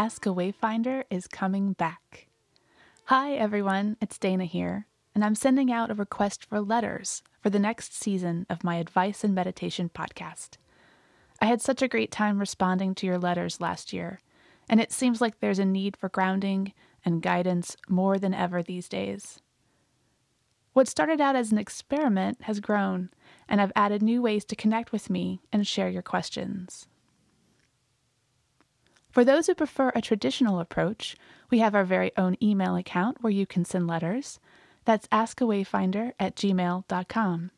Ask a Wayfinder is coming back. Hi, everyone, it's Dana here, and I'm sending out a request for letters for the next season of my Advice and Meditation podcast. I had such a great time responding to your letters last year, and it seems like there's a need for grounding and guidance more than ever these days. What started out as an experiment has grown, and I've added new ways to connect with me and share your questions. For those who prefer a traditional approach, we have our very own email account where you can send letters. That's askawayfinder at gmail.com.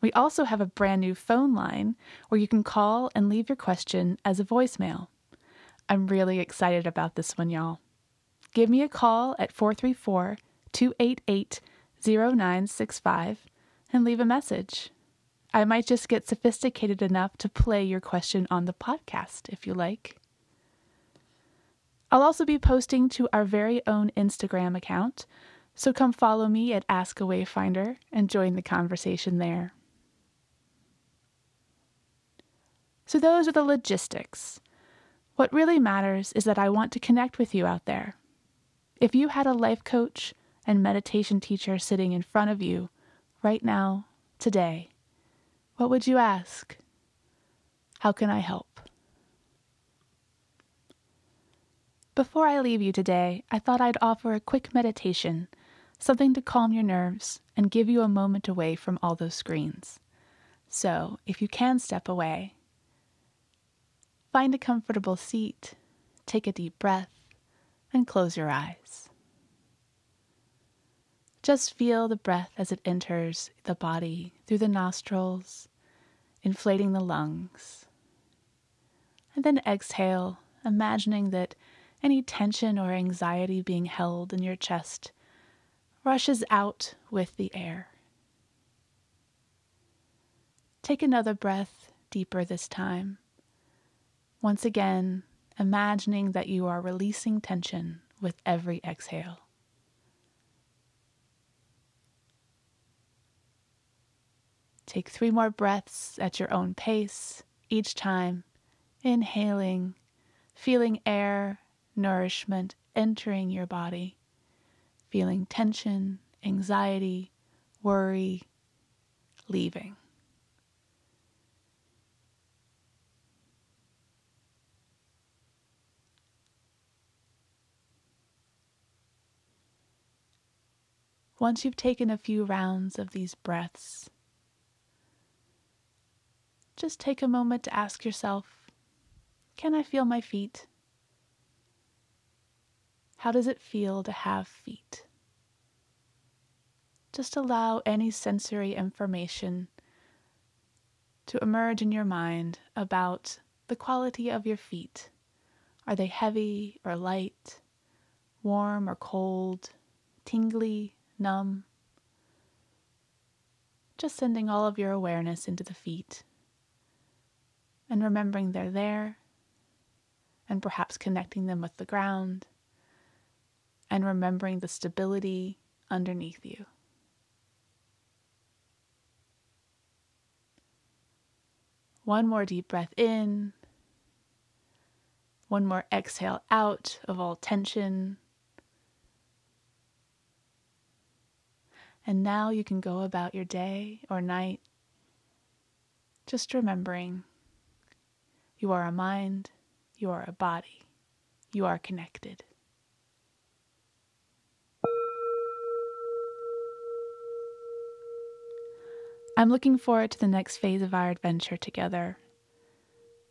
We also have a brand new phone line where you can call and leave your question as a voicemail. I'm really excited about this one, y'all. Give me a call at 434 288 0965 and leave a message. I might just get sophisticated enough to play your question on the podcast if you like. I'll also be posting to our very own Instagram account, so come follow me at Ask a Wayfinder and join the conversation there. So, those are the logistics. What really matters is that I want to connect with you out there. If you had a life coach and meditation teacher sitting in front of you right now, today, what would you ask? How can I help? Before I leave you today, I thought I'd offer a quick meditation, something to calm your nerves and give you a moment away from all those screens. So, if you can step away, find a comfortable seat, take a deep breath, and close your eyes. Just feel the breath as it enters the body through the nostrils, inflating the lungs. And then exhale, imagining that any tension or anxiety being held in your chest rushes out with the air. Take another breath deeper this time. Once again, imagining that you are releasing tension with every exhale. Take three more breaths at your own pace, each time inhaling, feeling air nourishment entering your body, feeling tension, anxiety, worry, leaving. Once you've taken a few rounds of these breaths, just take a moment to ask yourself Can I feel my feet? How does it feel to have feet? Just allow any sensory information to emerge in your mind about the quality of your feet. Are they heavy or light, warm or cold, tingly, numb? Just sending all of your awareness into the feet and remembering they're there and perhaps connecting them with the ground and remembering the stability underneath you. One more deep breath in. One more exhale out of all tension. And now you can go about your day or night just remembering you are a mind, you are a body, you are connected. I'm looking forward to the next phase of our adventure together.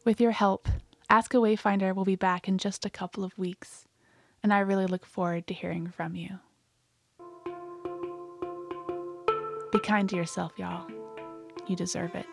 With your help, Ask a Wayfinder will be back in just a couple of weeks, and I really look forward to hearing from you. Be kind to yourself, y'all. You deserve it.